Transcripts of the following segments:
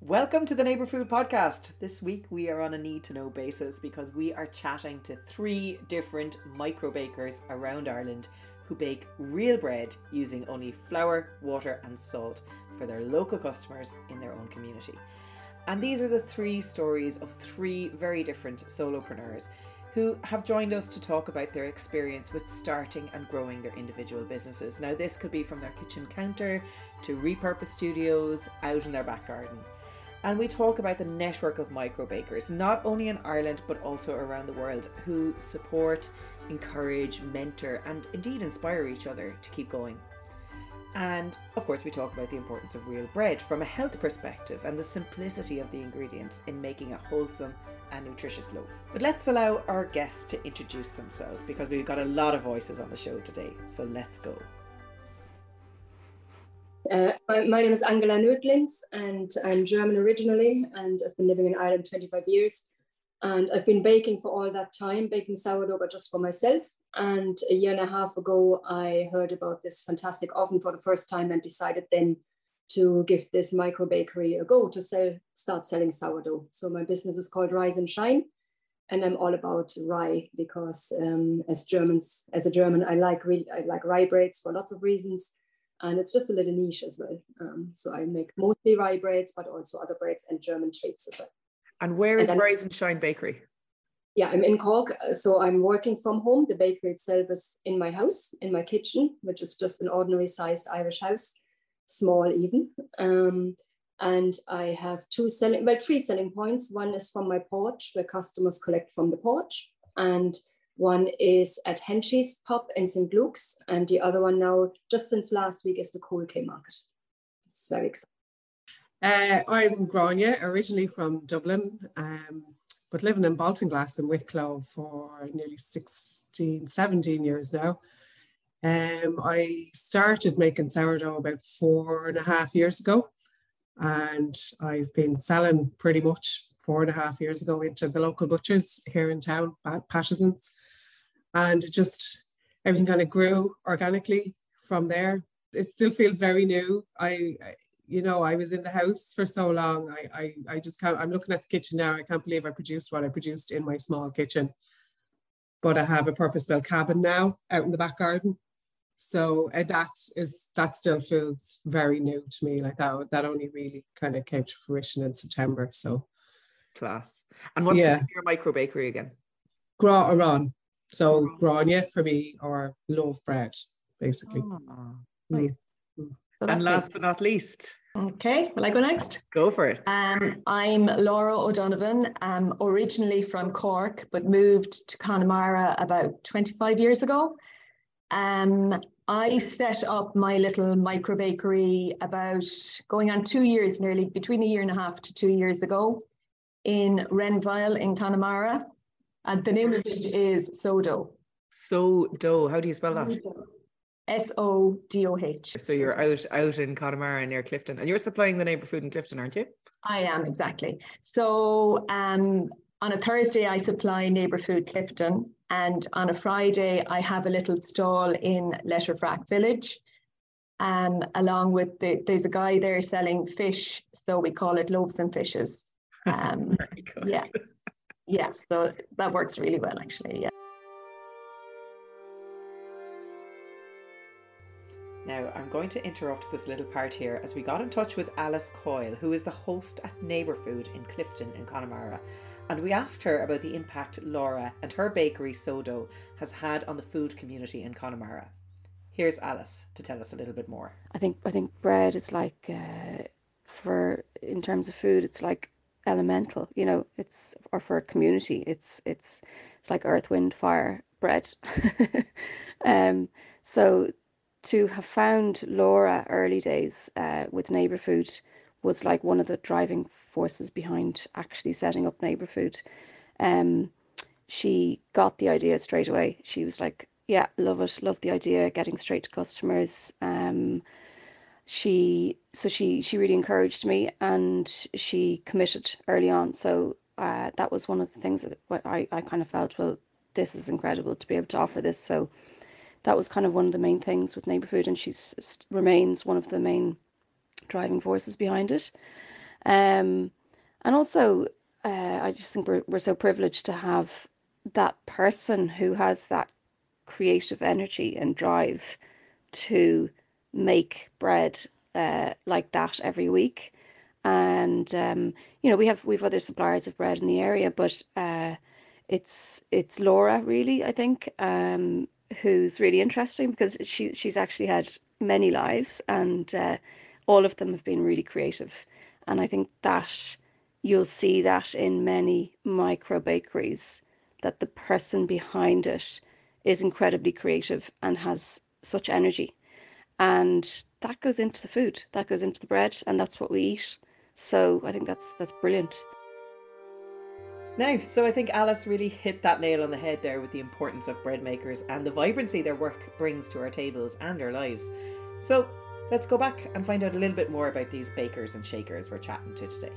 Welcome to the Neighbour Food Podcast. This week we are on a need to know basis because we are chatting to three different micro bakers around Ireland who bake real bread using only flour, water, and salt for their local customers in their own community. And these are the three stories of three very different solopreneurs who have joined us to talk about their experience with starting and growing their individual businesses. Now, this could be from their kitchen counter to repurposed studios out in their back garden. And we talk about the network of micro bakers, not only in Ireland but also around the world, who support, encourage, mentor, and indeed inspire each other to keep going. And of course, we talk about the importance of real bread from a health perspective and the simplicity of the ingredients in making a wholesome and nutritious loaf. But let's allow our guests to introduce themselves because we've got a lot of voices on the show today. So let's go. Uh, my, name is Angela Nöthlings and I'm German originally and I've been living in Ireland 25 years. And I've been baking for all that time, baking sourdough, but just for myself. And a year and a half ago, I heard about this fantastic oven for the first time and decided then to give this micro bakery a go to sell, start selling sourdough. So my business is called Ryes & Shine, and I'm all about rye because um, as Germans, as a German, I like really, I like rye breads for lots of reasons, and it's just a little niche as well. Um, so I make mostly rye breads, but also other breads and German treats as well. And where is and Ryes & Shine Bakery? Yeah, I'm in Cork, so I'm working from home. The bakery itself is in my house, in my kitchen, which is just an ordinary sized Irish house small even. Um, and I have two selling, well, three selling points. One is from my porch where customers collect from the porch. And one is at Henshey's Pub in St. Luke's. And the other one now, just since last week, is the Coal Quay Market. It's very exciting. Uh, I'm Gráinne, originally from Dublin, um, but living in Baltinglass in Wicklow for nearly 16, 17 years now. Um, I started making sourdough about four and a half years ago, and I've been selling pretty much four and a half years ago into the local butchers here in town, Patterson's, and just everything kind of grew organically from there. It still feels very new. I, you know, I was in the house for so long. I, I, I just can't. I'm looking at the kitchen now. I can't believe I produced what I produced in my small kitchen. But I have a purpose-built cabin now out in the back garden so uh, that is that still feels very new to me. Like that that only really kind of came to fruition in September. So class. And what's yeah. your micro bakery again? Grá Arán. So grania for me or loaf bread, basically. Oh, nice. Mm. So and last but not least. Okay, will I go next? Go for it. Um, I'm Laura O'Donovan. I'm originally from Cork, but moved to Connemara about 25 years ago. Um, I set up my little micro bakery about going on two years, nearly between a year and a half to two years ago in Renvyle in Connemara. And the name of it is So-Doh. So-Doh, how do you spell that? S O D O H. So you're out out in Connemara near Clifden, and you're supplying the neighbour food in Clifden, aren't you? I am exactly. So um, on a Thursday, I supply neighbour food Clifden, and on a Friday, I have a little stall in Letterfrack Village. Um, along with the, there's a guy there selling fish, so we call it loaves and fishes. Um, yeah, yeah. So that works really well, actually. Yeah. Now, I'm going to interrupt this little part here as we got in touch with Alice Coyle, who is the host at Neighbour Food in Clifden in Connemara, and we asked her about the impact Laura and her bakery So-Doh has had on the food community in Connemara. Here's Alice to tell us a little bit more. I think I think bread is like uh, for in terms of food, it's like elemental. You know, it's or for a community, it's it's it's like earth, wind, fire, bread. um, so to have found Laura early days uh, with neighbor food was like one of the driving forces behind actually setting up neighbor food. Um, she got the idea straight away. She was like, "Yeah, love it, love the idea, getting straight to customers." Um, she so she she really encouraged me and she committed early on. So uh, that was one of the things that I I kind of felt well, this is incredible to be able to offer this. So that was kind of one of the main things with neighbor food, and she remains one of the main driving forces behind it. Um, and also, uh, I just think we're, we're so privileged to have that person who has that creative energy and drive to make bread uh, like that every week. And um, you know, we have we've other suppliers of bread in the area, but uh, it's it's Laura really, I think, um, who's really interesting because she she's actually had many lives, and uh, all of them have been really creative. And I think that you'll see that in many micro bakeries that the person behind it is incredibly creative and has such energy. And that goes into the food, that goes into the bread, and that's what we eat. So I think that's that's brilliant. Now, so I think Alice really hit that nail on the head there with the importance of bread makers and the vibrancy their work brings to our tables and our lives. So let's go back and find out a little bit more about these bakers and shakers we're chatting to today.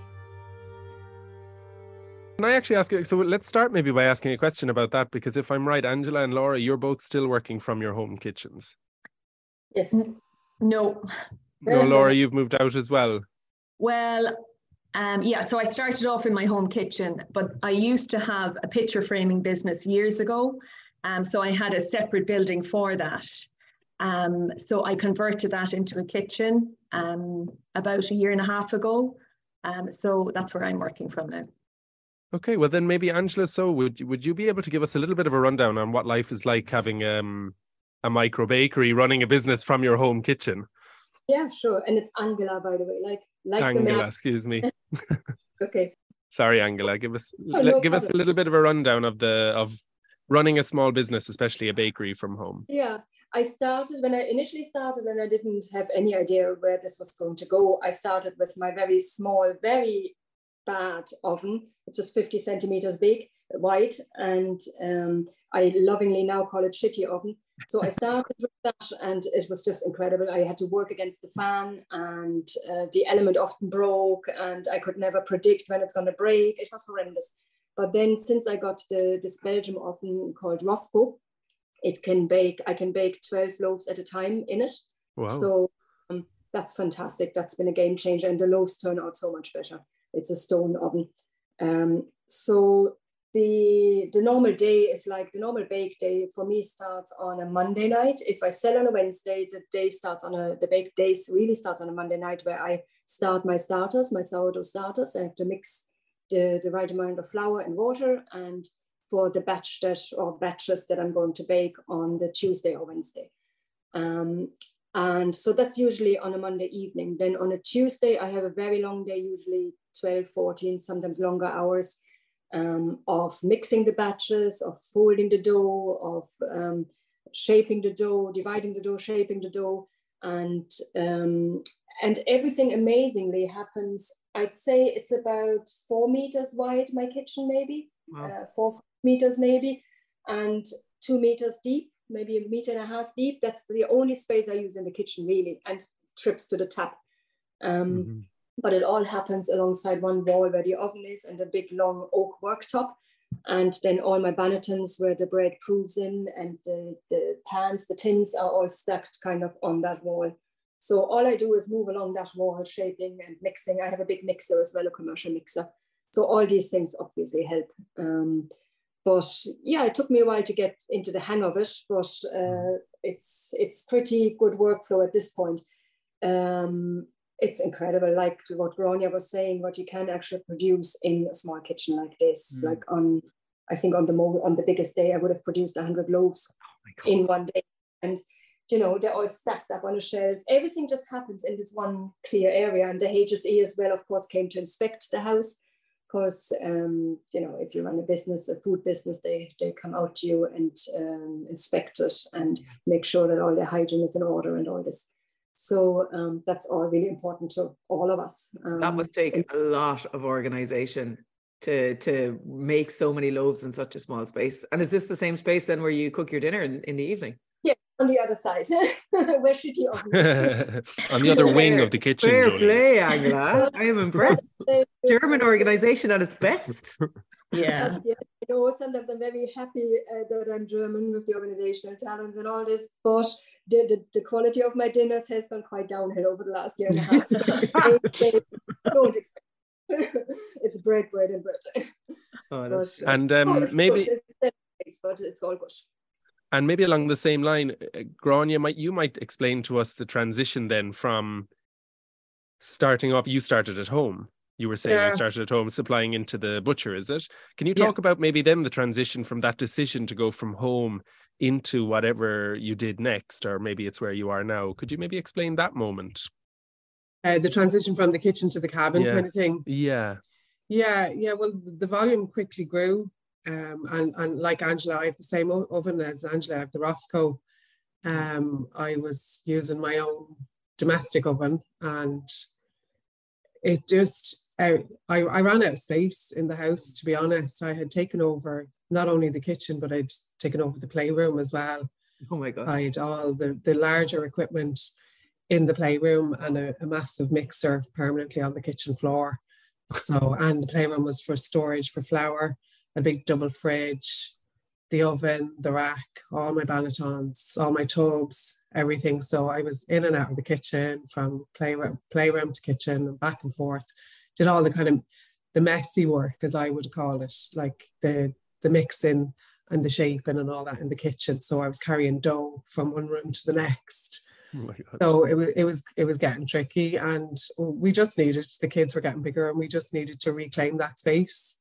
Can I actually ask you? So let's start maybe by asking a question about that because if I'm right, Angela and Laura, you're both still working from your home kitchens. Yes. No. No, Laura, you've moved out as well. Well, um, yeah, so I started off in my home kitchen, but I used to have a picture framing business years ago. Um, so I had a separate building for that. Um, so I converted that into a kitchen um, about a year and a half ago. Um, so that's where I'm working from now. Okay, well then maybe Angela. So would you, would you be able to give us a little bit of a rundown on what life is like having um, a micro bakery, running a business from your home kitchen? Yeah, sure. And it's Angela, by the way. Like like Angela, excuse me. okay. Sorry, Angela. Give us Oh, no give us a little bit of a rundown of the of running a small business, especially a bakery from home. Yeah, I started when I initially started and I didn't have any idea where this was going to go. I started with my very small, very bad oven. It's just 50 centimeters big, wide, and um, I lovingly now call it shitty oven. So I started with that, and it was just incredible. I had to work against the fan, and uh, the element often broke, and I could never predict when it's going to break. It was horrendous. But then, since I got the this Belgium oven called Rofco, it can bake. I can bake 12 loaves at a time in it. Wow. So um, that's fantastic. That's been a game changer, and the loaves turn out so much better. It's a stone oven. Um, so the the normal day is like the normal bake day for me starts on a Monday night. If I sell on a Wednesday, the day starts on a the bake days really starts on a Monday night where I start my starters, my sourdough starters. I have to mix the, the right amount of flour and water and for the batch that or batches that I'm going to bake on the Tuesday or Wednesday. Um, and so that's usually on a Monday evening. Then on a Tuesday, I have a very long day, usually 12, 14, sometimes longer hours um, of mixing the batches, of folding the dough, of um, shaping the dough, dividing the dough, shaping the dough. And, um, and everything amazingly happens. I'd say it's about four meters wide, my kitchen, maybe, Wow. uh, four meters maybe, and two meters deep, maybe a meter and a half deep. That's the only space I use in the kitchen, really, and trips to the tap. Um, Mhm. But it all happens alongside one wall where the oven is and a big long oak worktop. And then all my bannetons where the bread proves in and the, the pans, the tins are all stacked kind of on that wall. So all I do is move along that wall, shaping and mixing. I have a big mixer as well, a commercial mixer. So all these things obviously help. Um, but yeah, it took me a while to get into the hang of it, but uh, it's it's pretty good workflow at this point. Um, it's incredible, like what Gráinne was saying, what you can actually produce in a small kitchen like this. Mm. Like on, I think on the mo- on the biggest day, I would have produced hundred loaves Oh in one day, and you know they're all stacked up on a shelf. Everything just happens in this one clear area, and the HSE as well, of course, came to inspect the house because um, you know if you run a business, a food business, they they come out to you and um, inspect it and make sure that all the hygiene is in order and all this. So um, that's all really important to all of us. That Um, must take and- a lot of organization to to make so many loaves in such a small space. And is this the same space then where you cook your dinner in, in the evening? Yeah, on the other side, where shitty oven is. on the other wing of the kitchen, Fair Julie. play, Angela. I am impressed. They- German organization at its best. Yeah. But, yeah, you know, sometimes I'm very happy uh, that I'm German with the organizational talents and all this, but the, the, the quality of my dinners has gone quite downhill over the last year and a half. So they, they don't expect it's bread, bread, and bread. Oh, But, uh, and um, oh, maybe but it's all good. and maybe along the same line, uh, Gráinne, might you might explain to us the transition then from starting off. You started at home. You were saying Yeah. you started at home, supplying into the butcher. Is it? Can you Yeah. talk about maybe then the transition from that decision to go from home into whatever you did next, or maybe it's where you are now? Could you maybe explain that moment? Uh, the transition from the kitchen to the cabin Yeah. kind of thing. Yeah. Yeah, yeah. Well, the volume quickly grew, um, and and like Angela, I have the same oven as Angela. I have the Rofco. Um, I was using my own domestic oven, and it just uh, I I ran out of space in the house. To be honest, I had taken over not only the kitchen, but I'd taken over the playroom as well. Oh my god. I had all the, the larger equipment in the playroom and a, a massive mixer permanently on the kitchen floor. So, and the playroom was for storage for flour, a big double fridge, the oven, the rack, all my bannetons, all my tubs, everything. So I was in and out of the kitchen from playroom, playroom to kitchen and back and forth. Did all the kind of the messy work, as I would call it, like the the mixing and the shaping and all that in the kitchen. So I was carrying dough from one room to the next. Oh. So it was it was it was getting tricky, and we just needed the kids were getting bigger, and we just needed to reclaim that space.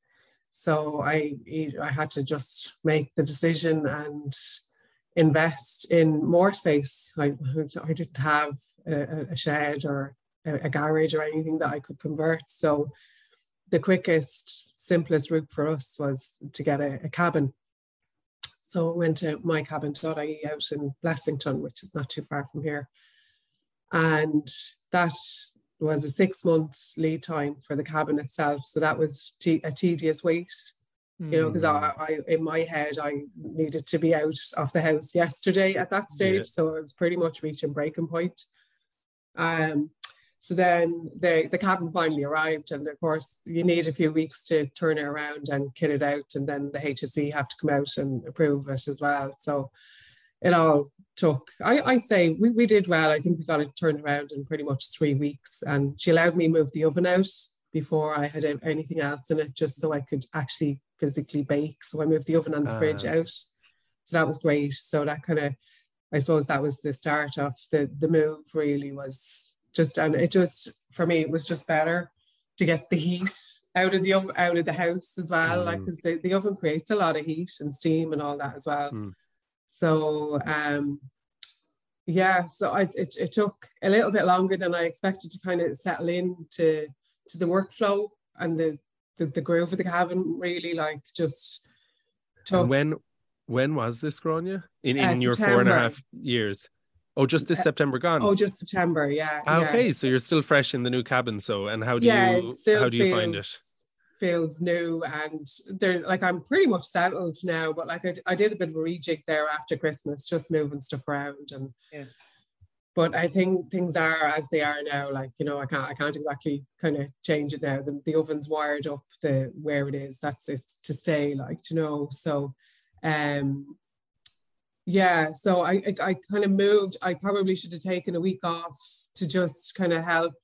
So I I had to just make the decision and invest in more space. I I didn't have a, a shed or a, a garage or anything that I could convert. So the quickest, simplest route for us was to get a, a cabin. So I went to mycabin.ie out in Blessington, which is not too far from here. And that was a six month lead time for the cabin itself. So that was te- a tedious wait, you know, because I, I, in my head, I needed to be out of the house yesterday at that stage. Yeah. So I was pretty much reaching breaking point. Um, so then the, the cabin finally arrived, and of course, you need a few weeks to turn it around and kit it out, and then the HSE have to come out and approve it as well. So it all took, I, I'd say we, we did well. I think we got it turned around in pretty much three weeks, and she allowed me move the oven out before I had anything else in it, just so I could actually physically bake. So I moved the oven and the fridge Ah. out. So that was great. So that kind of, I suppose that was the start of the the move. Really was just, and it just for me it was just better to get the heat out of the oven, out of the house as well. Like Mm. because the, the oven creates a lot of heat and steam and all that as well. Mm. So um, yeah, so I, it it took a little bit longer than I expected to kind of settle in to to the workflow and the the, the groove of the cabin. Really, like just took. And when when was this, Gráinne? In in Uh, your four and a September. half years. Oh, just this Uh, September gone. Oh, just September, yeah. Ah, okay, so you're still fresh in the new cabin. So, and how do yeah, you how do you find it? Feels- new, and there's like I'm pretty much settled now. But like I, I did a bit of a rejig there after Christmas, just moving stuff around, and Yeah. but I think things are as they are now. Like you know, I can't I can't exactly kind of change it now. The, the oven's wired up the where it is. That's it's to stay. Like you know, so um yeah so I, I i kind of moved i probably should have taken a week off to just kind of help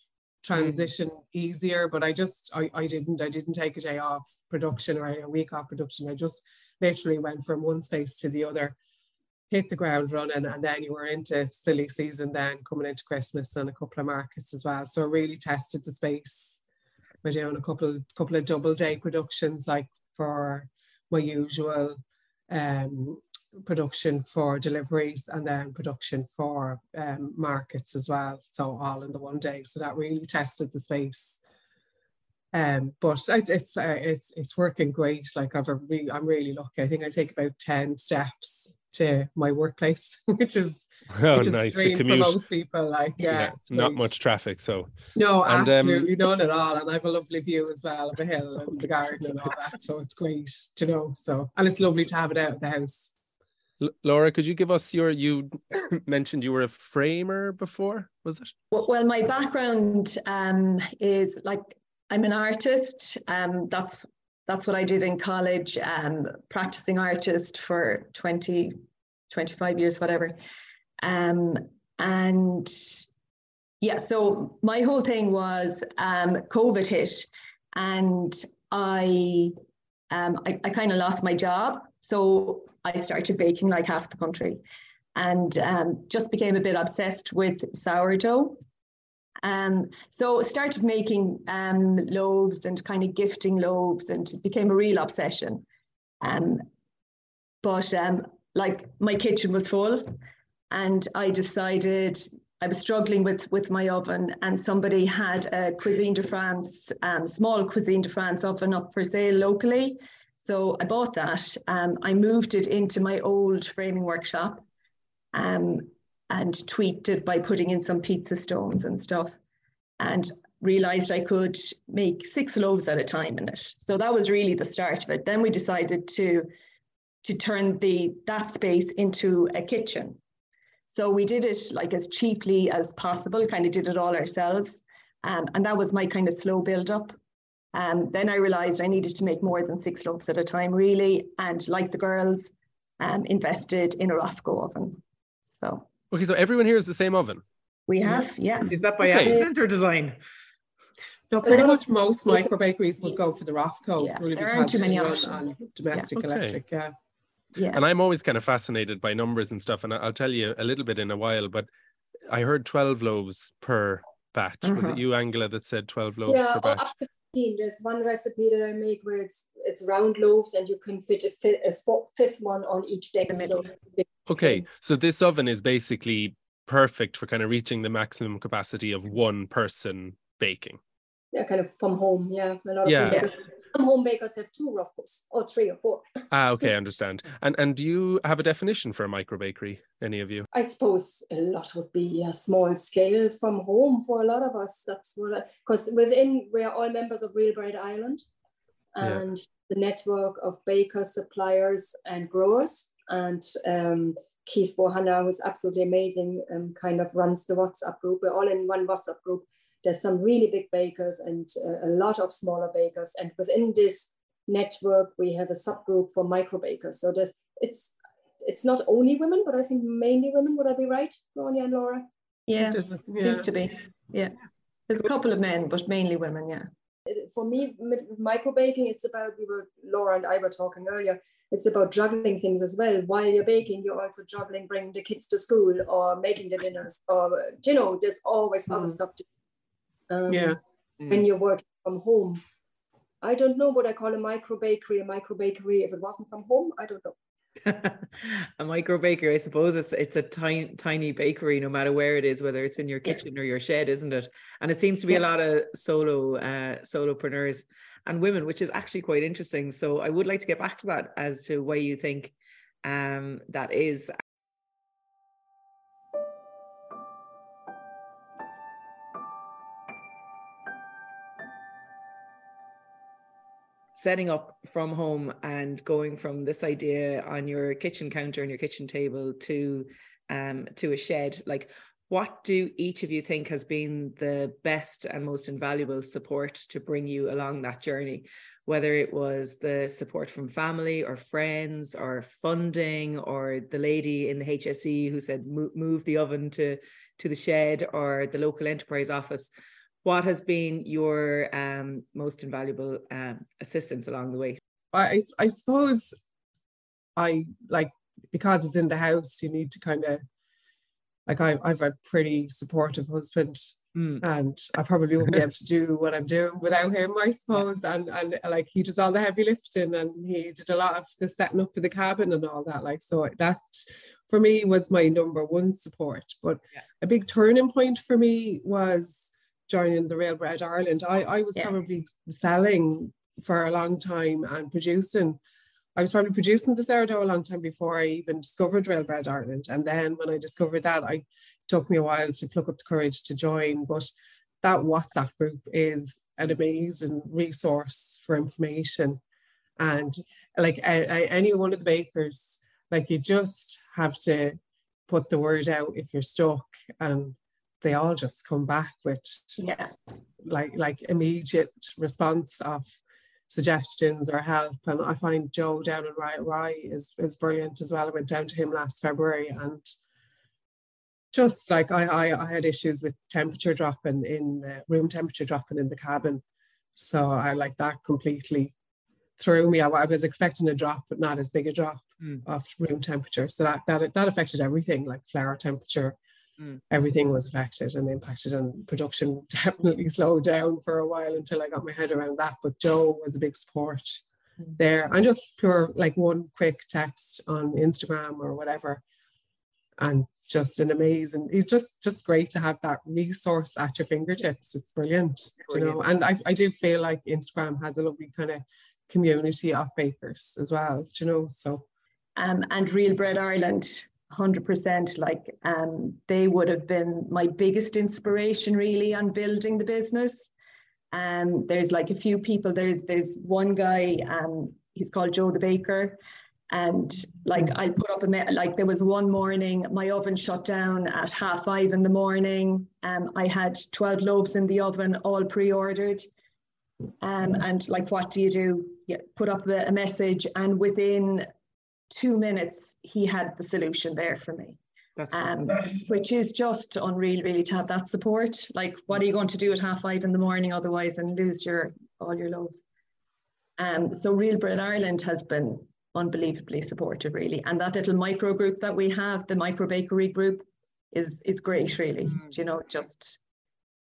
transition easier but i just I, I didn't i didn't take a day off production or a week off production. I just literally went from one space to the other hit the ground running and then you were into silly season then coming into christmas and a couple of markets as well. So I really tested the space. By doing a couple couple of double day productions like for my usual um production for deliveries and then production for um, markets as well. So all in the one day. So that really tested the space. Um, but it, it's uh, it's it's working great. Like I've a re- I'm really lucky. I think I take about ten steps to my workplace, which is Oh, which is nice. The dream for most people. Like yeah, it's not much traffic. So, No, And, um, absolutely none at all. And I have a lovely view as well of the hill and the garden and all that. So it's great, you know. So and it's lovely to have it out of the house. L- Laura, could you give us your? You mentioned you were a framer before, was it? Well, well, my background um, is like I'm an artist. Um, that's that's what I did in college, um, practicing artist for 20, 25 years, whatever. Um, and yeah, so my whole thing was um, COVID hit, and I, um, I, I kind of lost my job. So I started baking like half the country and um, just became a bit obsessed with sourdough. Um, so started making um, loaves and kind of gifting loaves and became a real obsession. Um, but um, like my kitchen was full and I decided I was struggling with with my oven, and somebody had a Cuisine de France, um, small Cuisine de France oven up for sale locally. So I bought that. Um, I moved it into my old framing workshop, um, and tweaked it by putting in some pizza stones and stuff, and realized I could make six loaves at a time in it. So that was really the start of it. Then we decided to to turn the that space into a kitchen. So we did it like as cheaply as possible, kind of did it all ourselves. Um, and that was my kind of slow build up. Um, then I realized I needed to make more than six loaves at a time, really. And like the girls, um, invested in a Rofco oven. So. Okay, so everyone here is the same oven. We have, yeah. Is that by Okay. accident or design? No, pretty much most micro bakeries would go for the Rofco. Yeah, really there aren't because too many options. on domestic Okay. electric. Yeah. Yeah. And I'm always kind of fascinated by numbers and stuff. And I- I'll tell you a little bit in a while, but I heard 12 loaves per batch. Was Uh-huh. it you, Angela, that said 12 loaves yeah, per batch? up to 15. There's one recipe that I make where it's it's round loaves and you can fit a, fi- a fo- fifth one on each deck. So. Okay, so this oven is basically perfect for kind of reaching the maximum capacity of one person baking. yeah, kind of from home. Yeah, a lot of Yeah. home bakers. Some home bakers have two Rofcos or three or four. Ah, okay, I understand. And and do you have a definition for a micro bakery? Any of you? I suppose a lot would be a small scale from home for a lot of us. That's what because within we're all members of Real Bread Ireland Yeah. and the network of bakers, suppliers, and growers. And um, Keith Bohanna, who's absolutely amazing, um, kind of runs the WhatsApp group. We're all in one WhatsApp group. There's some really big bakers and uh, a lot of smaller bakers. And within this network, we have a subgroup for micro bakers. So there's it's it's not only women, but I think mainly women. Would I be right, Ronja and Laura? Yeah. Just- yeah. Seems to be. Yeah. There's a couple of men, but mainly women, yeah. for me, with micro baking, it's about we were Laura and I were talking earlier. It's about juggling things as well. While you're baking, you're also juggling bringing the kids to school or making the dinners, or you know, there's always other Mm. stuff to. Um, Yeah. When you're working from home, I don't know what I call a micro bakery. A micro bakery, if it wasn't from home, I don't know. a micro bakery, I suppose it's it's a tiny tiny bakery, no matter where it is, whether it's in your Yes. kitchen or your shed, isn't it? And it seems to be a lot of solo uh, solopreneurs and women, which is actually quite interesting. So I would like to get back to that as to why you think um, that is. Setting up from home and going from this idea on your kitchen counter and your kitchen table to um to a shed like what do each of you think has been the best and most invaluable support to bring you along that journey? Whether it was the support from family or friends or funding or the lady in the HSE who said "Mo- move the oven to to the shed or the local enterprise office what has been your um, most invaluable um, assistance along the way? I, I suppose I like because it's in the house, you need to kind of like I, I've a pretty supportive husband Mm. and I probably wouldn't be able to do what I'm doing without him, I suppose. And and like he does all the heavy lifting and he did a lot of the setting up of the cabin and all that. Like so that for me was my number one support. But Yeah. a big turning point for me was joining the Real Bread Ireland. I, I was Yeah. probably selling for a long time and producing. I was probably producing the sourdough a long time before I even discovered Real Bread Ireland. And then when I discovered that, I it took me a while to pluck up the courage to join. But that WhatsApp group is an amazing resource for information. And like any one of the bakers, like you just have to put the word out if you're stuck and they all just come back with Yeah. like like immediate response of suggestions or help. And I find Joe down in Riot Rye is is brilliant as well. I went down to him last February and just like I I, I had issues with temperature dropping in the room temperature dropping in the cabin So I like that completely threw me. I, I was expecting a drop, but not as big a drop Mm. of room temperature. So that that that affected everything, like flour temperature. Mm. Everything was affected and impacted, and production definitely slowed down for a while until I got my head around that. But Joe was a big support Mm. there, and just pure like one quick text on Instagram or whatever, and just an amazing. It's just just great to have that resource at your fingertips. It's brilliant, you know. And I I do feel like Instagram has a lovely kind of community of bakers as well, you know. So um, and Real Bread Ireland, 100%. Like um, they would have been my biggest inspiration really on building the business. Um, there's like a few people. There's there's one guy. Um, he's called Joe the Baker, and like I put up a like there was one morning my oven shut down at half five in the morning. Um, I had 12 loaves in the oven, all pre-ordered. Um, and like, what do you do? Yeah, put up a, a message, and within two minutes, he had the solution there for me. That's Um, which is just unreal, really, to have that support. Like, what are you going to do at half five in the morning otherwise and lose your all your loaves? Um, so Real Bread Ireland has been unbelievably supportive, really, and that little micro group that we have, the micro bakery group, is is great, really. Mm. You know, just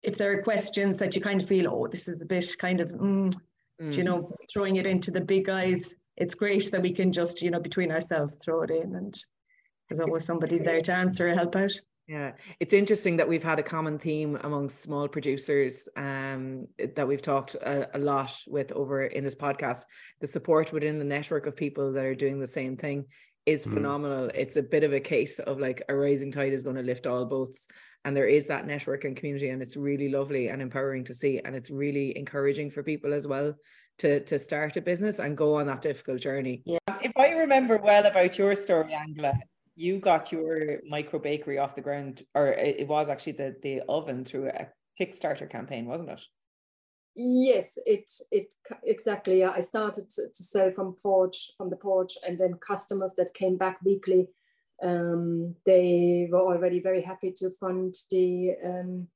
if there are questions that you kind of feel, oh, this is a bit kind of, mm, Mm. you know, throwing it into the big guys, it's great that we can just, you know, between ourselves throw it in and there's always somebody there to answer or help out. Yeah, it's interesting that we've had a common theme amongst small producers um, that we've talked a, a lot with over in this podcast. The support within the network of people that are doing the same thing is Mm. phenomenal. It's a bit of a case of like a rising tide is going to lift all boats, and there is that network and community, and it's really lovely and empowering to see, and it's really encouraging for people as well to to start a business and go on that difficult journey. Yeah. If I remember well about your story, Angela, you got your micro bakery off the ground, or it it was actually the the oven through a Kickstarter campaign, wasn't it? Yes, it it exactly. Yeah, I started to, to sell from porch from the porch, and then customers that came back weekly, um, they were already very happy to fund the um,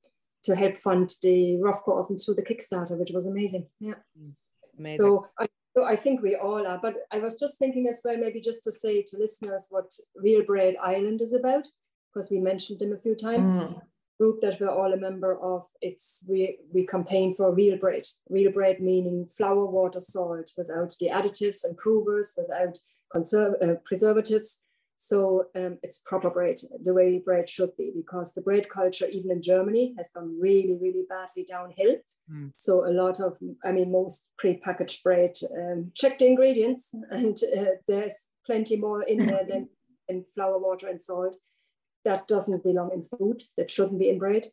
to help fund the Rofco oven through the Kickstarter, which was amazing. Yeah. Amazing. So I, so I think we all are. But I was just thinking as well, maybe just to say to listeners what Real Bread Ireland is about, because we mentioned them a few times. Mm. Group that we're all a member of. It's we we campaign for real bread. Real bread meaning flour, water, salt, without the additives, improvers, without conserv- uh, preservatives. So um, it's proper bread, the way bread should be, because the bread culture, even in Germany, has gone really, really badly downhill. Mm. So a lot of, I mean, most pre-packaged bread, um, check the ingredients, and uh, there's plenty more in there than in flour, water, and salt. That doesn't belong in food. That shouldn't be in bread.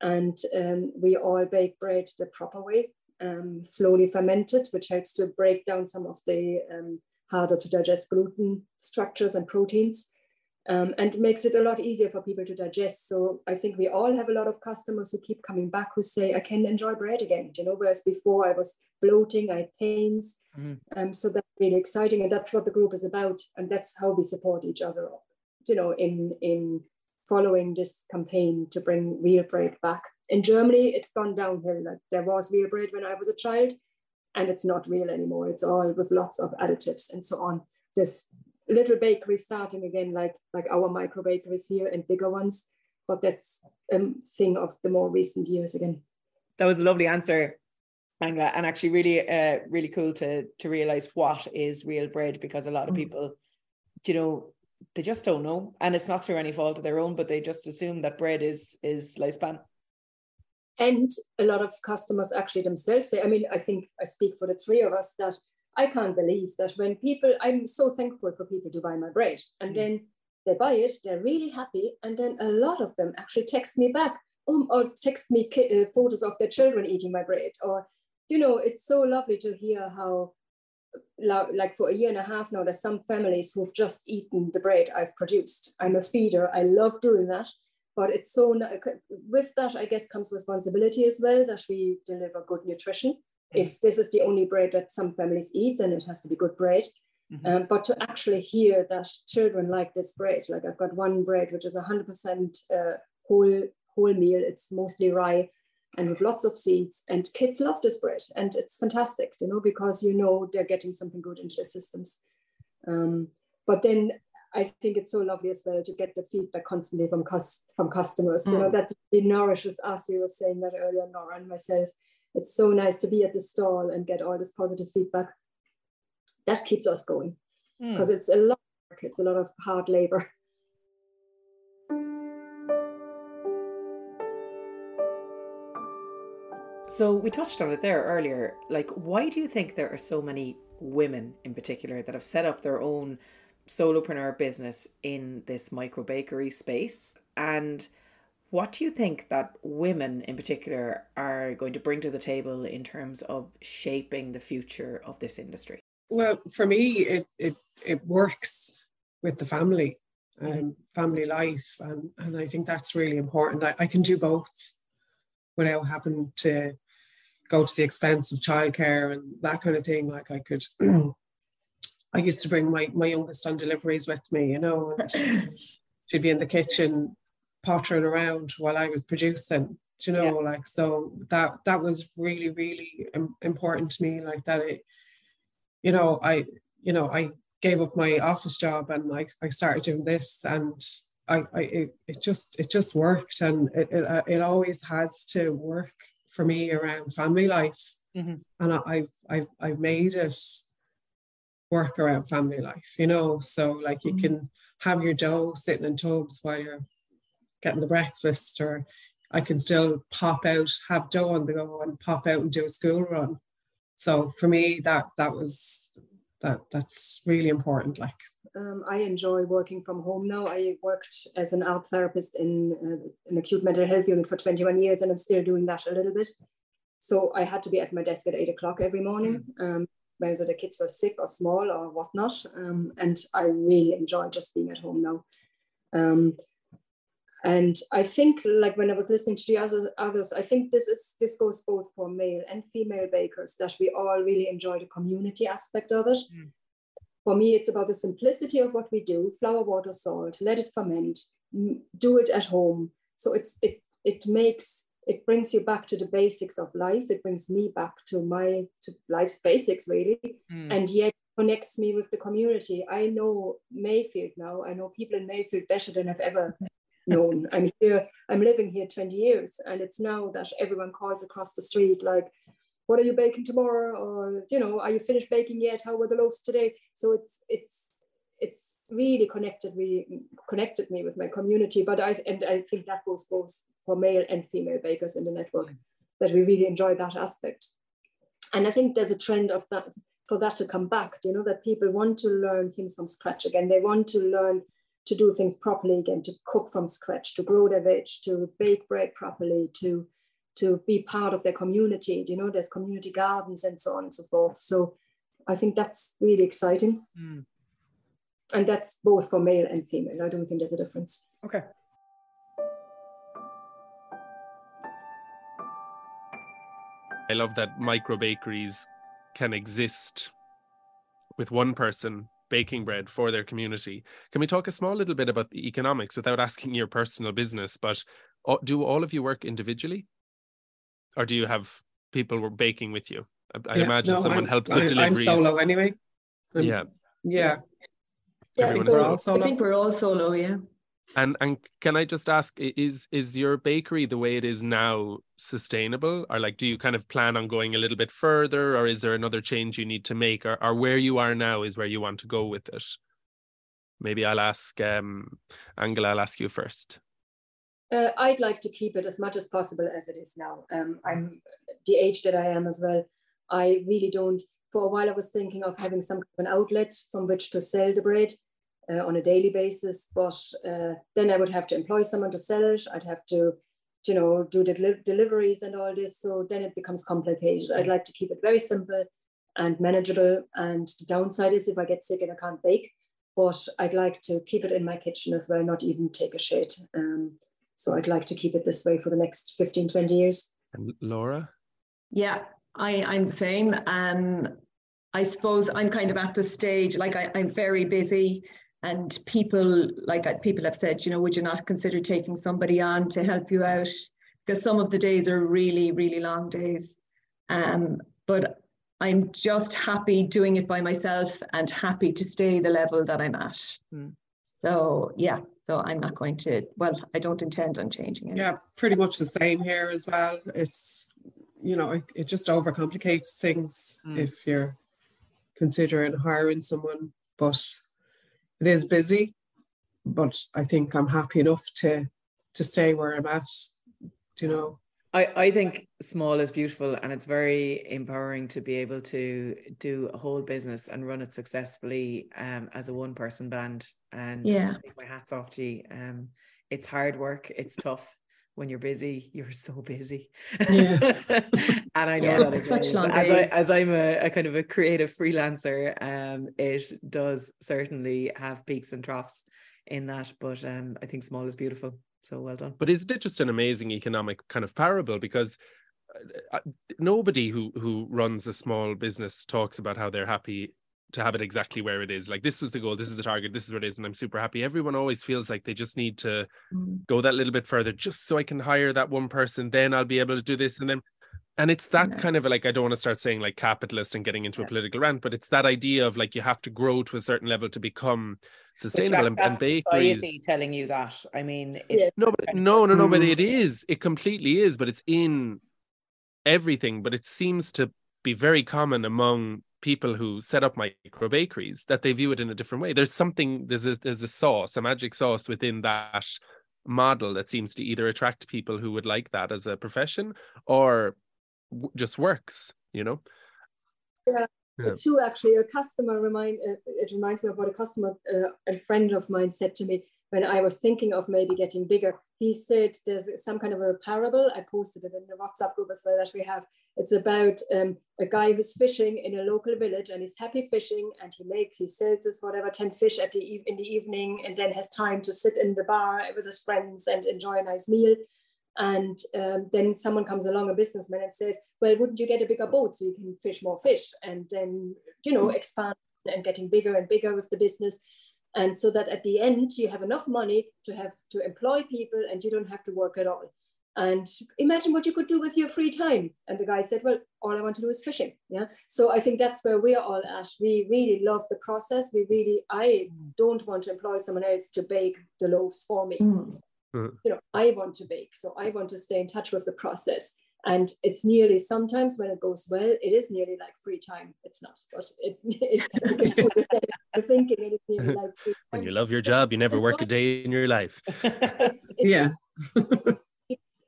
And um, we all bake bread the proper way, um, slowly fermented, which helps to break down some of the um, harder to digest gluten structures and proteins. Um, and makes it a lot easier for people to digest. So I think we all have a lot of customers who keep coming back who say, I can enjoy bread again, you know, whereas before I was bloating, I had pains. Mhm. Um, so that's really exciting. And that's what the group is about. And that's how we support each other, you know, in, in following this campaign to bring real bread back. In Germany, it's gone downhill. Like there was real bread when I was a child, and it's not real anymore. It's all with lots of additives and so on. This little bakery starting again, like like our micro bakeries here and bigger ones, but that's a thing of the more recent years again. that was a lovely answer Angela, and actually really uh really cool to to realize what is real bread because a lot of Mm. people you know they just don't know and it's not through any fault of their own but they just assume that bread is is lifespan And a lot of customers actually themselves say, I mean, I think I speak for the three of us that I can't believe that when people, I'm so thankful for people to buy my bread. And Mm. then they buy it, they're really happy. And then a lot of them actually text me back um, or text me ki- uh, photos of their children eating my bread. Or, you know, it's so lovely to hear how, like for a year and a half now, there's some families who've just eaten the bread I've produced. I'm a feeder. I love doing that but it's so with that i guess comes responsibility as well that we deliver good nutrition if this is the only bread that some families eat then it has to be good bread Mhm. um, but to actually hear that children like this bread like i've got one bread which is 100% uh, whole whole meal it's mostly rye and with lots of seeds. And kids love this bread, and it's fantastic, you know, because you know they're getting something good into their systems. Um, but then I think it's so lovely as well to get the feedback constantly from cus- from customers. Mm. You know that it nourishes us. We were saying that earlier, Nora and myself. It's so nice to be at the stall and get all this positive feedback. That keeps us going because mm. it's a lot. Of work, it's a lot of hard labor. So we touched on it there earlier. Like, why do you think there are so many women in particular that have set up their own solopreneur business in this micro bakery space? And what do you think that women in particular are going to bring to the table in terms of shaping the future of this industry? Well, for me, it it, it works with the family, um, family life, and, and I think that's really important. I, I can do both without having to go to the expense of childcare and that kind of thing. Like I could, I used to bring my, my youngest on deliveries with me, you know, and she'd be in the kitchen pottering around while I was producing, you know, yeah. like, so that, that was really, really important to me. Like that, it, you know, I, you know, I gave up my office job and I, I started doing this and I, I it, it just, it just worked and it, it, it always has to work for me around family life. Mm-hmm. And I, I've I've I've made it work around family life, you know. So like you mm-hmm. can have your dough sitting in tubs while you're getting the breakfast, or I can still pop out, have dough on the go and pop out and do a school run. So for me that that was that that's really important like um, I enjoy working from home now. I worked as an art therapist in uh, an acute mental health unit for 21 years, and I'm still doing that a little bit. So I had to be at my desk at eight o'clock every morning, mm. um, whether the kids were sick or small or whatnot. Um, and I really enjoy just being at home now. Um, and I think, like when I was listening to the other, others, I think this is this goes both for male and female bakers that we all really enjoy the community aspect of it. Mm for me, it's about the simplicity of what we do, flour, water, salt, let it ferment, do it at home. So it's it it makes it brings you back to the basics of life. It brings me back to my to life's basics really. Mm. And yet connects me with the community. I know Mayfield now. I know people in Mayfield better than I've ever known. I'm here, I'm living here 20 years, and it's now that everyone calls across the street like, what are you baking tomorrow or you know are you finished baking yet how were the loaves today so it's it's it's really connected me connected me with my community but i and i think that goes both for male and female bakers in the network that we really enjoy that aspect and i think there's a trend of that for that to come back you know that people want to learn things from scratch again they want to learn to do things properly again to cook from scratch to grow their veg to bake bread properly to to be part of their community. You know, there's community gardens and so on and so forth. So I think that's really exciting. Mm. And that's both for male and female. I don't think there's a difference. Okay. I love that micro bakeries can exist with one person baking bread for their community. Can we talk a small little bit about the economics without asking your personal business? But uh, do all of you work individually? or do you have people baking with you? I, I yeah, imagine no, someone I'm, helps with deliveries. I'm solo anyway. I'm, yeah. Yeah. Yeah, so I think we're all solo, yeah. And and can I just ask, is is your bakery the way it is now sustainable, or like, do you kind of plan on going a little bit further, or is there another change you need to make, or, or where you are now is where you want to go with it? Maybe I'll ask um, Angela. I'll ask you first. Uh, I'd like to keep it as much as possible as it is now. Um, I'm the age that I am as well. I really don't. For a while, I was thinking of having some kind of an outlet from which to sell the bread uh, on a daily basis, but uh, then I would have to employ someone to sell it. I'd have to, you know, do the deliveries and all this. So then it becomes complicated. I'd like to keep it very simple and manageable. And the downside is if I get sick and I can't bake, but I'd like to keep it in my kitchen as well, not even take a shade. Um, so I'd like to keep it this way for the next 15, 20 years. And Laura? Yeah, I, I'm the same. Um, I suppose I'm kind of at the stage, like I, I'm very busy and people, like people have said, you know, would you not consider taking somebody on to help you out because some of the days are really, really long days. Um, but I'm just happy doing it by myself and happy to stay the level that I'm at. Mm. So yeah, so I'm not going to. Well, I don't intend on changing it. Yeah, pretty much the same here as well. It's you know it, it just overcomplicates things mm. if you're considering hiring someone, but it is busy. But I think I'm happy enough to to stay where I'm at. You know. I, I think small is beautiful and it's very empowering to be able to do a whole business and run it successfully um, as a one person band. And yeah, my hat's off to you. Um, it's hard work, it's tough. When you're busy, you're so busy. Yeah. and I know yeah, that such long as, I, as I'm a, a, kind of a creative freelancer, um, it does certainly have peaks and troughs in that. But um, I think small is beautiful. So well done. But isn't it just an amazing economic kind of parable? Because uh, uh, nobody who who runs a small business talks about how they're happy to have it exactly where it is. Like this was the goal, this is the target, this is what it is, and I'm super happy. Everyone always feels like they just need to mm. go that little bit further, just so I can hire that one person. Then I'll be able to do this, and then and it's that no. kind of like I don't want to start saying like capitalist and getting into yeah. a political rant, but it's that idea of like you have to grow to a certain level to become sustainable and, and bakeries telling you that. I mean, no, but, no, no, no, but it is. It completely is, but it's in everything. But it seems to be very common among people who set up micro bakeries that they view it in a different way. There's something. There's a there's a sauce, a magic sauce within that model that seems to either attract people who would like that as a profession or just works you know yeah, yeah. too actually a customer remind uh, it reminds me of what a customer uh, a friend of mine said to me when I was thinking of maybe getting bigger, he said there's some kind of a parable. I posted it in the WhatsApp group as well that we have. It's about um, a guy who's fishing in a local village and he's happy fishing and he makes, he sells his whatever, 10 fish at the in the evening and then has time to sit in the bar with his friends and enjoy a nice meal. And um, then someone comes along, a businessman, and says, "Well, wouldn't you get a bigger boat so you can fish more fish and then, you know, expand and getting bigger and bigger with the business?" And so that at the end you have enough money to have to employ people and you don't have to work at all. And imagine what you could do with your free time. And the guy said, Well, all I want to do is fishing. Yeah. So I think that's where we are all at. We really love the process. We really, I don't want to employ someone else to bake the loaves for me. Mm. Mm-hmm. You know, I want to bake, so I want to stay in touch with the process. And it's nearly sometimes when it goes well, it is nearly like free time. It's not, but it, it, the thinking it is nearly like free time. When you love your job, you never work a day in your life. It's, it's, yeah.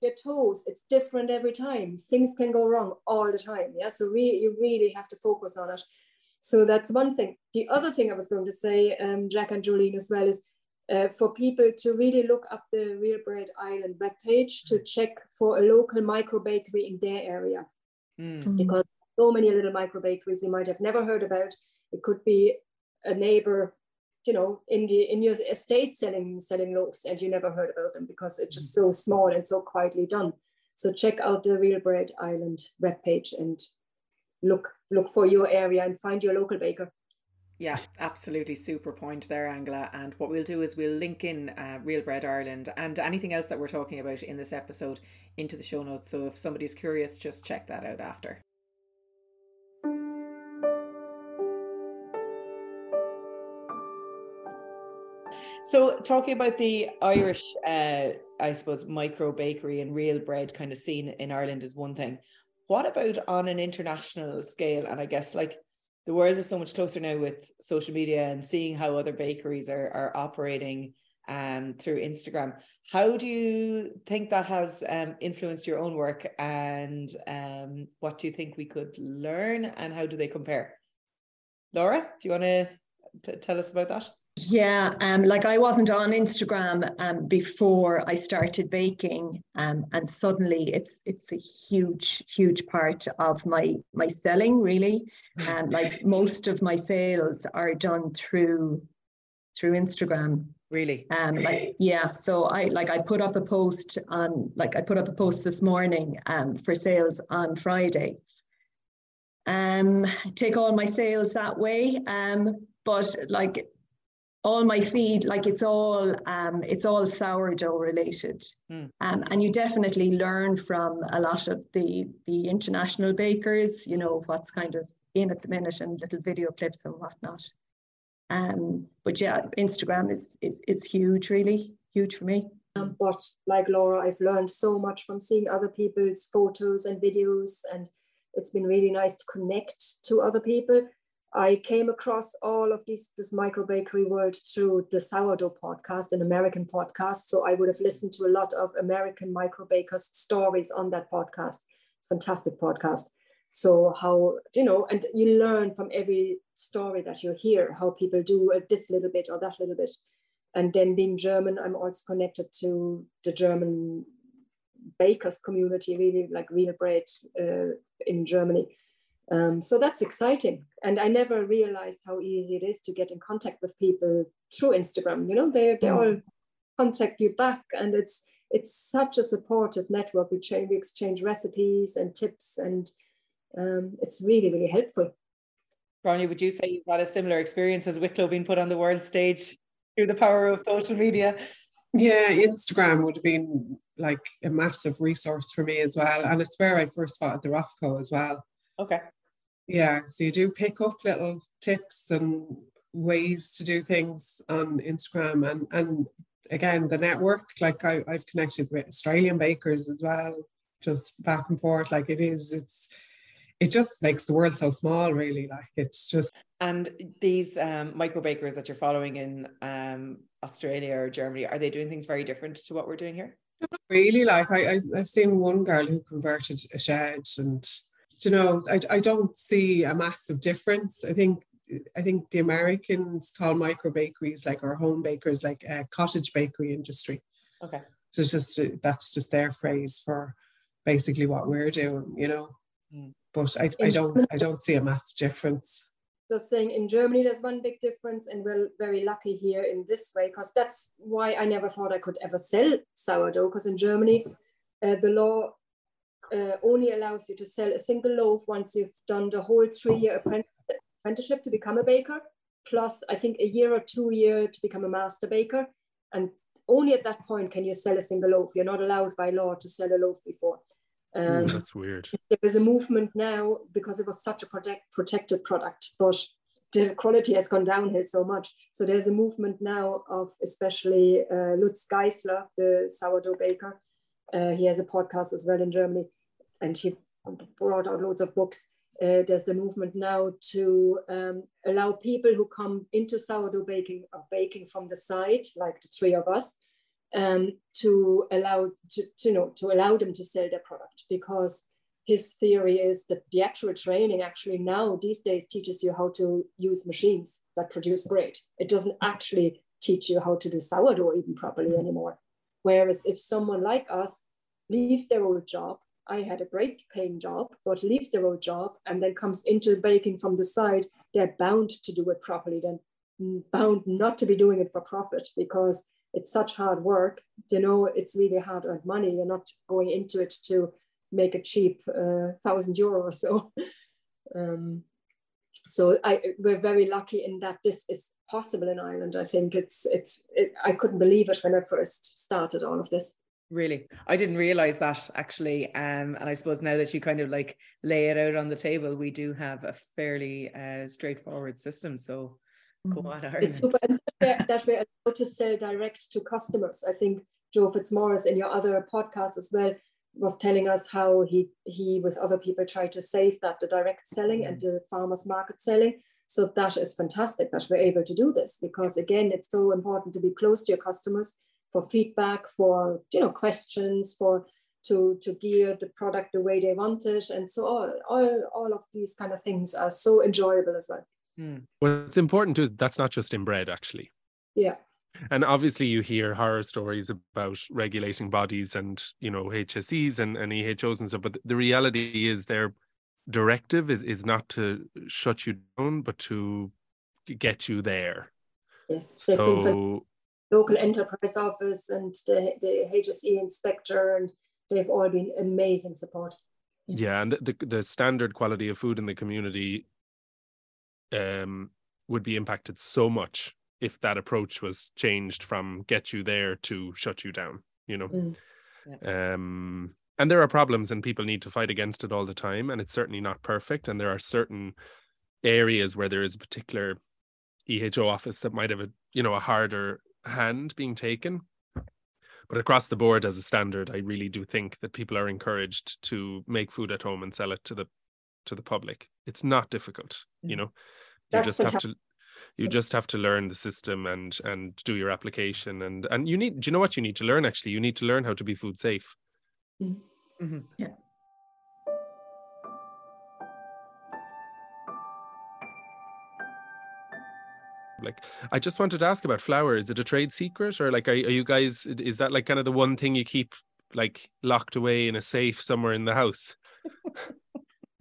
Your toes, it's different every time. Things can go wrong all the time. Yeah. So we, you really have to focus on it. So that's one thing. The other thing I was going to say, um, Jack and Jolene as well, is uh, for people to really look up the Real Bread Ireland webpage to check for a local micro bakery in their area. Mm. Because so many little micro bakeries you might have never heard about. It could be a neighbor, you know, in the in your estate selling selling loaves, and you never heard about them because it's just so small and so quietly done. So check out the Real Bread Ireland webpage and look look for your area and find your local baker. Yeah, absolutely super point there, Angela. And what we'll do is we'll link in uh, Real Bread Ireland and anything else that we're talking about in this episode into the show notes. So if somebody's curious, just check that out after. So, talking about the Irish, uh, I suppose, micro bakery and real bread kind of scene in Ireland is one thing. What about on an international scale? And I guess, like, the world is so much closer now with social media and seeing how other bakeries are, are operating um, through Instagram. How do you think that has um, influenced your own work and um, what do you think we could learn and how do they compare? Laura, do you want to tell us about that? Yeah, um, like I wasn't on Instagram um, before I started baking, um, and suddenly it's it's a huge, huge part of my my selling. Really, and um, like most of my sales are done through through Instagram. Really? Um, like yeah. So I like I put up a post on like I put up a post this morning um for sales on Friday. Um, take all my sales that way. Um, but like all my feed like it's all um, it's all sourdough related. Mm. um, and you definitely learn from a lot of the the international bakers you know what's kind of in at the minute and little video clips and whatnot. Um, but yeah instagram is, is is huge really huge for me. Um, but like laura i've learned so much from seeing other people's photos and videos and it's been really nice to connect to other people I came across all of this this micro bakery world through the sourdough podcast, an American podcast. So I would have listened to a lot of American micro bakers' stories on that podcast. It's fantastic podcast. So how you know, and you learn from every story that you hear how people do this little bit or that little bit. And then being German, I'm also connected to the German bakers community, really like real bread uh, in Germany. Um, so that's exciting. And I never realized how easy it is to get in contact with people through Instagram. You know, they, they mm. all contact you back and it's it's such a supportive network. We, change, we exchange recipes and tips and um, it's really, really helpful. Ronnie, would you say you've had a similar experience as Wicklow being put on the world stage through the power of social media? Yeah, Instagram would have been like a massive resource for me as well. And it's where I first spotted the Rofco as well. Okay yeah so you do pick up little tips and ways to do things on instagram and and again the network like I, i've connected with australian bakers as well just back and forth like it is it's it just makes the world so small really like it's just and these um, micro bakers that you're following in um, australia or germany are they doing things very different to what we're doing here? Really like I, I i've seen one girl who converted a shed and you know, I, I don't see a massive difference. I think I think the Americans call micro bakeries like our home bakers like a cottage bakery industry. Okay. So it's just that's just their phrase for basically what we're doing, you know. Mm. But I, I don't I don't see a massive difference. Just saying in Germany there's one big difference and we're very lucky here in this way because that's why I never thought I could ever sell sourdough because in Germany uh, the law uh, only allows you to sell a single loaf once you've done the whole three-year apprenticeship to become a baker, plus I think a year or two year to become a master baker. And only at that point can you sell a single loaf. You're not allowed by law to sell a loaf before. Um, Ooh, that's weird. There is a movement now because it was such a protect, protected product, but the quality has gone downhill so much. So there's a movement now of especially uh, Lutz Geissler, the sourdough baker. Uh, he has a podcast as well in Germany and he brought out loads of books. Uh, there's the movement now to um, allow people who come into sourdough baking or baking from the side, like the three of us, um, to allow to, to, you know to allow them to sell their product because his theory is that the actual training actually now these days teaches you how to use machines that produce bread. It doesn't actually teach you how to do sourdough even properly anymore. Whereas if someone like us leaves their old job I had a great paying job, but leaves their old job and then comes into baking from the side, they're bound to do it properly, then bound not to be doing it for profit because it's such hard work. You know, it's really hard earned money. You're not going into it to make a cheap uh, thousand euro or so. Um, so I, we're very lucky in that this is possible in Ireland. I think it's it's it, I couldn't believe it when I first started all of this. Really, I didn't realize that actually. Um, and I suppose now that you kind of like lay it out on the table, we do have a fairly uh, straightforward system. So go mm-hmm. on, Ireland. It's super that way allowed to sell direct to customers. I think Joe Fitzmaurice in your other podcast as well was telling us how he he with other people tried to save that the direct selling and mm-hmm. the farmers market selling. So that is fantastic that we're able to do this because again, it's so important to be close to your customers for feedback, for you know questions, for to to gear the product the way they want it, and so all all, all of these kind of things are so enjoyable as well. Mm. What's important too, that's not just in bread actually. Yeah. And obviously, you hear horror stories about regulating bodies and you know HSEs and, and EHOs and stuff. But the reality is, their directive is is not to shut you down, but to get you there. Yes. So local enterprise office and the, the HSE inspector, and they've all been amazing support. Yeah, and the, the standard quality of food in the community um, would be impacted so much if that approach was changed from get you there to shut you down you know Mm. um and there are problems and people need to fight against it all the time and it's certainly not perfect and there are certain areas where there is a particular eho office that might have a you know a harder hand being taken. But across the board as a standard i really do think that people are encouraged to make food at home and sell it to the to the public. It's not difficult you Mm. know? You That's just have to you just have to learn the system and and do your application and and you need do you know what you need to learn actually? You need to learn how to be food safe. Mhm. Yeah. Like i just wanted to ask about flour is it a trade secret or like are, are you guys is that like kind of the one thing you keep like locked away in a safe somewhere in the house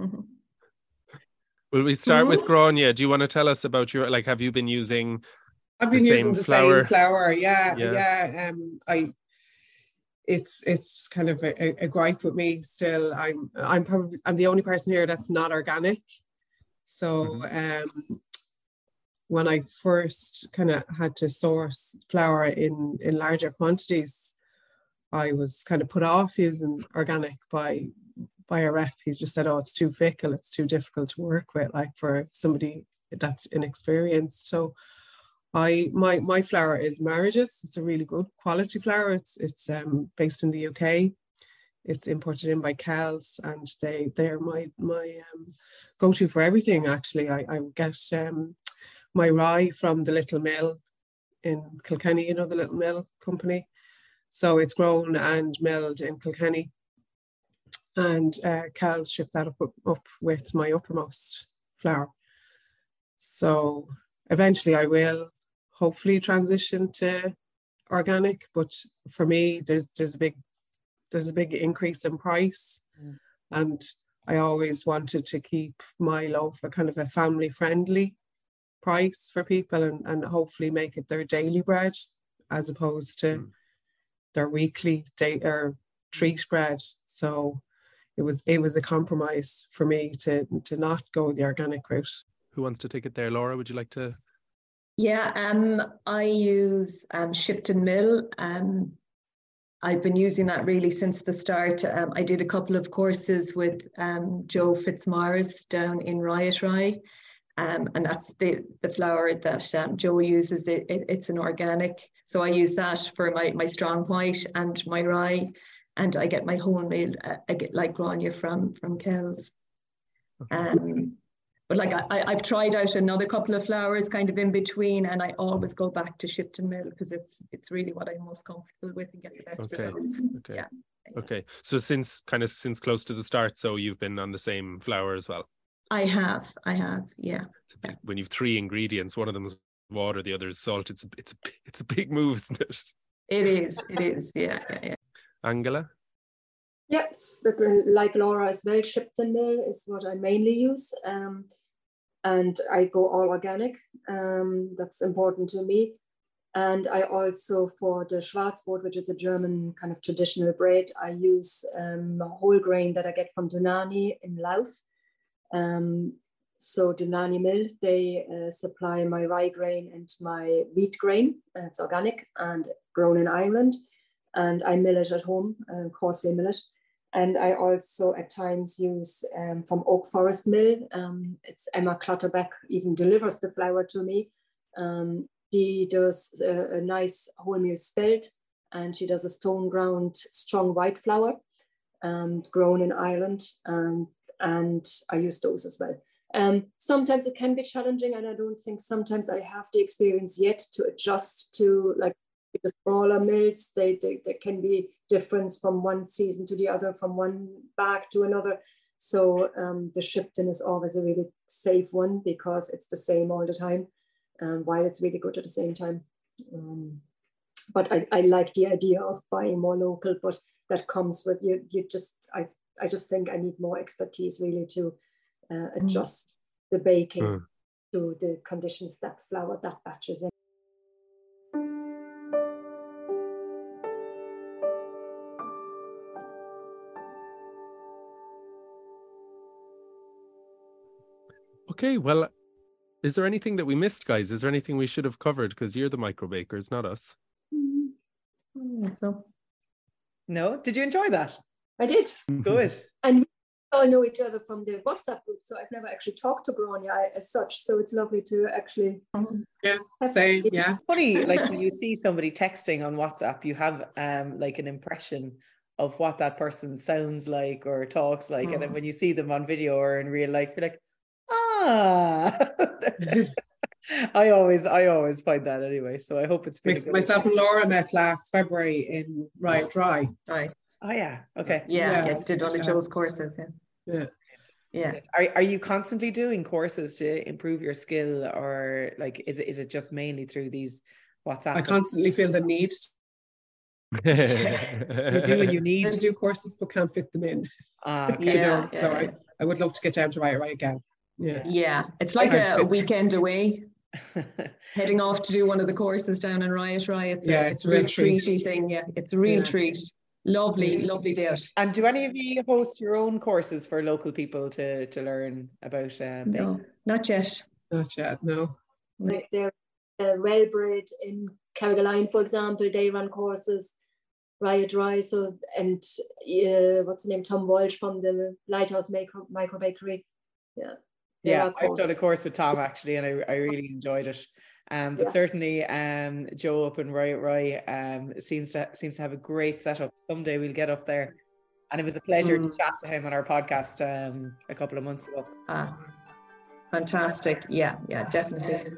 will we start with Mhm. Gráinne do you want to tell us about your like have you been using I've been using the flour. same flour. Yeah, Yeah. yeah. Um, I. It's it's kind of a, a- a gripe with me still. I'm I'm probably I'm the only person here that's not organic. So um, when I first kind of had to source flour in in larger quantities, I was kind of put off using organic by by a rep. He just said, "Oh, it's too fickle. It's too difficult to work with, like for somebody that's inexperienced." So I my my flour is Marriages. It's a really good quality flour. It's it's um, based in the UK. It's imported in by Kells, and they they're my my um, go to for everything. Actually, I I get um, my rye from the little mill in Kilkenny. You know the little mill company. So it's grown and milled in Kilkenny, and uh, Kells ship that up up with my uppermost flour. So eventually, I will hopefully transition to organic but for me there's there's a big there's a big increase in price Mm. and i always wanted to keep my loaf a kind of a family friendly price for people and, and hopefully make it their daily bread as opposed to Mm. their weekly day or treat bread so it was it was a compromise for me to to not go the organic route who wants to take it there laura would you like to Yeah, um, I use um, Shipton Mill. Um, I've been using that really since the start. Um, I did a couple of courses with um, Joe Fitzmaurice down in Riot Rye, um, and that's the the flour that um, Joe uses. It, it, it's an organic, so I use that for my my strong white and my rye, and I get my wholemeal. Uh, I get like Gráinne from from Kells. Um, but like I, I- I've tried out another couple of flowers kind of in between, and I always go back to Shipton Mill because it's it's really what I'm most comfortable with and get the best Okay. results. okay Yeah. okay so since kind of since close to the start so you've been on the same flour as well I have, I have, yeah. it's a big, when you've three ingredients one of them is water the other is salt it's a it's a it's a big move isn't it It is, it is, yeah, yeah, yeah. angela Yes, but like Laura as well, Shipton Mill is what I mainly use. Um, and I go all organic. Um, that's important to me. And I also, for the Schwarzbrot, which is a German kind of traditional bread, I use um, whole grain that I get from Dunany in Louth. Um, so Dunany Mill, they uh, supply my rye grain and my wheat grain. It's organic and grown in Ireland. And I mill it at home, uh, coarsely mill it. And I also at times use um, from Oak Forest Mill. Um, it's Emma Clutterbuck even delivers the flour to me. Um, she does a, a nice wholemeal spelt and she does a stone ground strong white flour um, grown in Ireland. Um, and I use those as well. Um, sometimes it can be challenging and I don't think sometimes I have the experience yet to adjust to like the smaller mills, they, they, can be difference from one season to the other, from one bag to another. So um, the Shipton is always a really safe one because it's the same all the time, um, while it's really good at the same time. Um, but I, I like the idea of buying more local, but that comes with you. You just I I just think I need more expertise really to uh, adjust the baking Mm. to the conditions that flour that batch is in. Okay, well, Is there anything that we missed, guys? Is there anything we should have covered? Because you're the micro bakers, not us. Mm, So No? Did you enjoy that? I did. Good. And we all know each other from the WhatsApp group, so I've never actually talked to Gráinne as such. So it's lovely to actually Yeah, have same. it. Yeah, Funny, like when you see somebody texting on WhatsApp, you have um like an impression of what that person sounds like or talks like. And then Mm. when you see them on video or in real life, you're like, ah. I always I always find that anyway. So I hope it's been a good myself and Laura met last February in Riot Rye. right. Oh yeah. Okay. Yeah, Yeah. yeah, did one of Yeah. Joe's courses, yeah. Yeah. Yeah. Are are you constantly doing courses to improve your skill or like is it is it just mainly through these WhatsApp? I constantly feel the need you do and you need to do courses but can't fit them in. uh, You Yeah, know, yeah, so yeah. I, I would love to get down to Riot Rye again. Yeah. Yeah. It's like can't a, weekend away, heading off to do one of the courses down in Riot Rye. It's Yeah, a, it's a a real real treat. treaty thing. Yeah. It's a real Yeah. treat. Lovely, lovely day out. And do any of you host your own courses for local people to to learn about um, baking? No, not yet. Not yet, no. Like they're uh, well bred in Carrigaline, for example, they run courses, Riot Rye, so and uh, what's the name, Tom Walsh from the Lighthouse Micro, Micro Bakery. Yeah. there Yeah, I've done a course with Tom actually, and I, I really enjoyed it. Um, but Yeah. certainly, um, Joe up in Riot Rye um seems to seems to have a great setup. Someday we'll get up there, and it was a pleasure to Mm. chat to him on our podcast um a couple of months ago. Ah, fantastic. Yeah, yeah, definitely.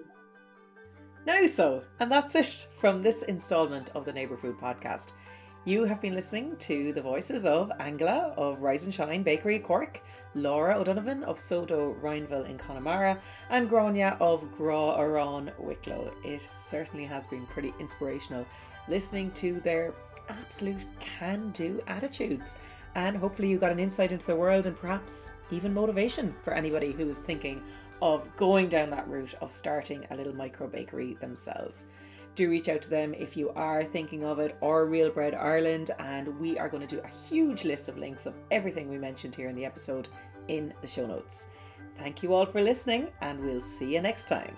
Now, so, and that's it from this installment of the NeighbourFood Podcast. You have been listening to the voices of Angela of Ryes & Shine Bakery Cork, Laura O'Donovan of So-Doh Renvyle in Connemara, and Gráinne of Grá Arán Wicklow. It certainly has been pretty inspirational listening to their absolute can do attitudes. And hopefully, you got an insight into the world and perhaps even motivation for anybody who is thinking of going down that route of starting a little micro bakery themselves. Do reach out to them if you are thinking of it or Real Bread Ireland, and we are going to do a huge list of links of everything we mentioned here in the episode in the show notes. Thank you all for listening, and we'll see you next time.